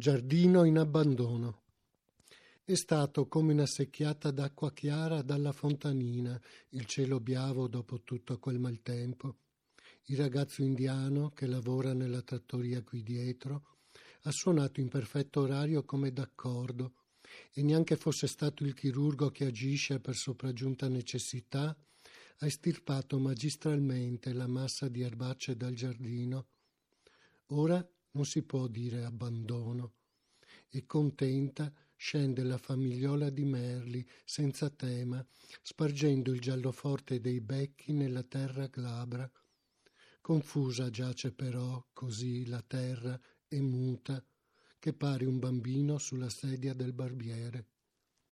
Giardino in abbandono. È stato come una secchiata d'acqua chiara dalla fontanina, il cielo biavo dopo tutto quel maltempo. Il ragazzo indiano che lavora nella trattoria qui dietro ha suonato in perfetto orario come d'accordo e neanche fosse stato il chirurgo che agisce per sopraggiunta necessità, ha estirpato magistralmente la massa di erbacce dal giardino. Ora non si può dire abbandono. E contenta scende la famigliola di merli, senza tema, spargendo il giallo forte dei becchi nella terra glabra. Confusa giace però così la terra e muta, che pare un bambino sulla sedia del barbiere.